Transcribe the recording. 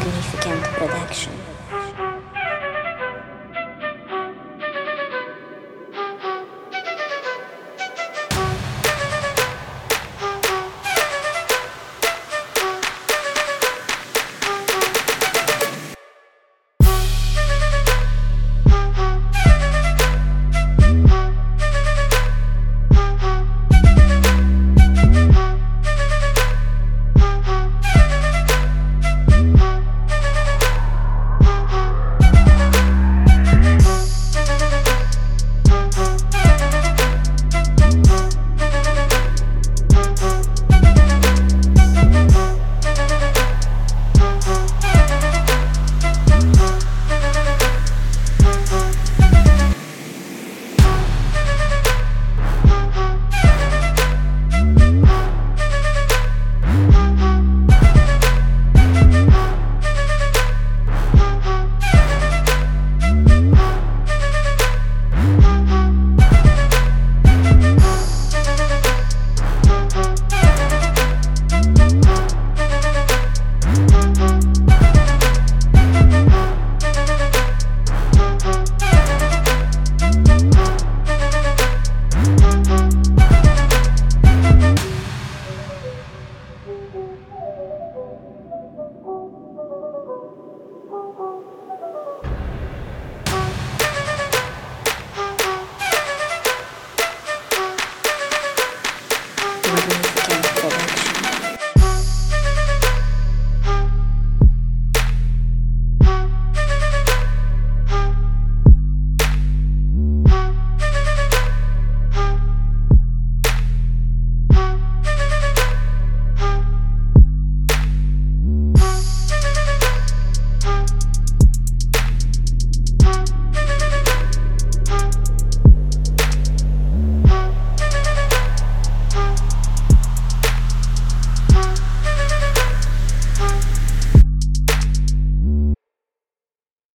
Magnificent Production.